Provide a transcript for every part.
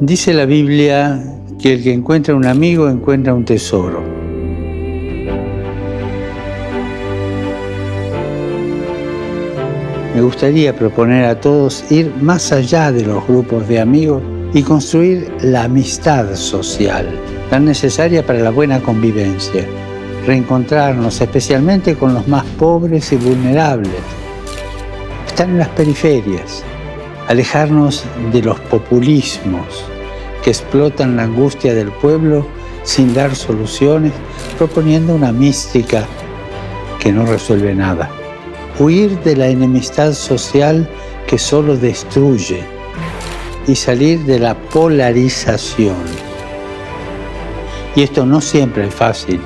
Dice la Biblia que el que encuentra un amigo encuentra un tesoro. Me gustaría proponer a todos ir más allá de los grupos de amigos y construir la amistad social, tan necesaria para la buena convivencia. Reencontrarnos especialmente con los más pobres y vulnerables. Están en las periferias. Alejarnos de los populismos que explotan la angustia del pueblo sin dar soluciones, proponiendo una mística que no resuelve nada. Huir de la enemistad social que solo destruye y salir de la polarización. Y esto no siempre es fácil,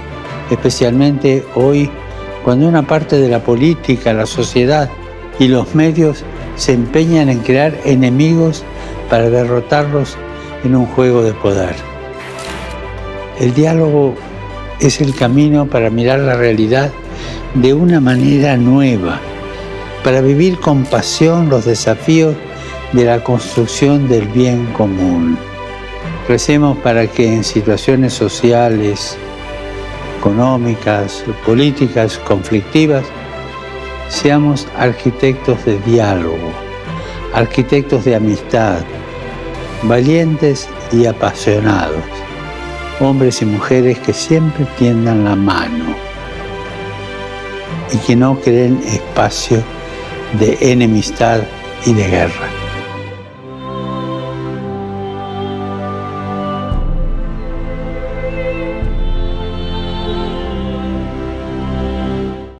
especialmente hoy cuando una parte de la política, la sociedad y los medios se empeñan en crear enemigos para derrotarlos en un juego de poder. El diálogo es el camino para mirar la realidad de una manera nueva, para vivir con pasión los desafíos de la construcción del bien común. Recemos para que en situaciones sociales, económicas, políticas conflictivas, seamos arquitectos de diálogo, arquitectos de amistad, valientes y apasionados, hombres y mujeres que siempre tiendan la mano y que no creen espacio de enemistad y de guerra.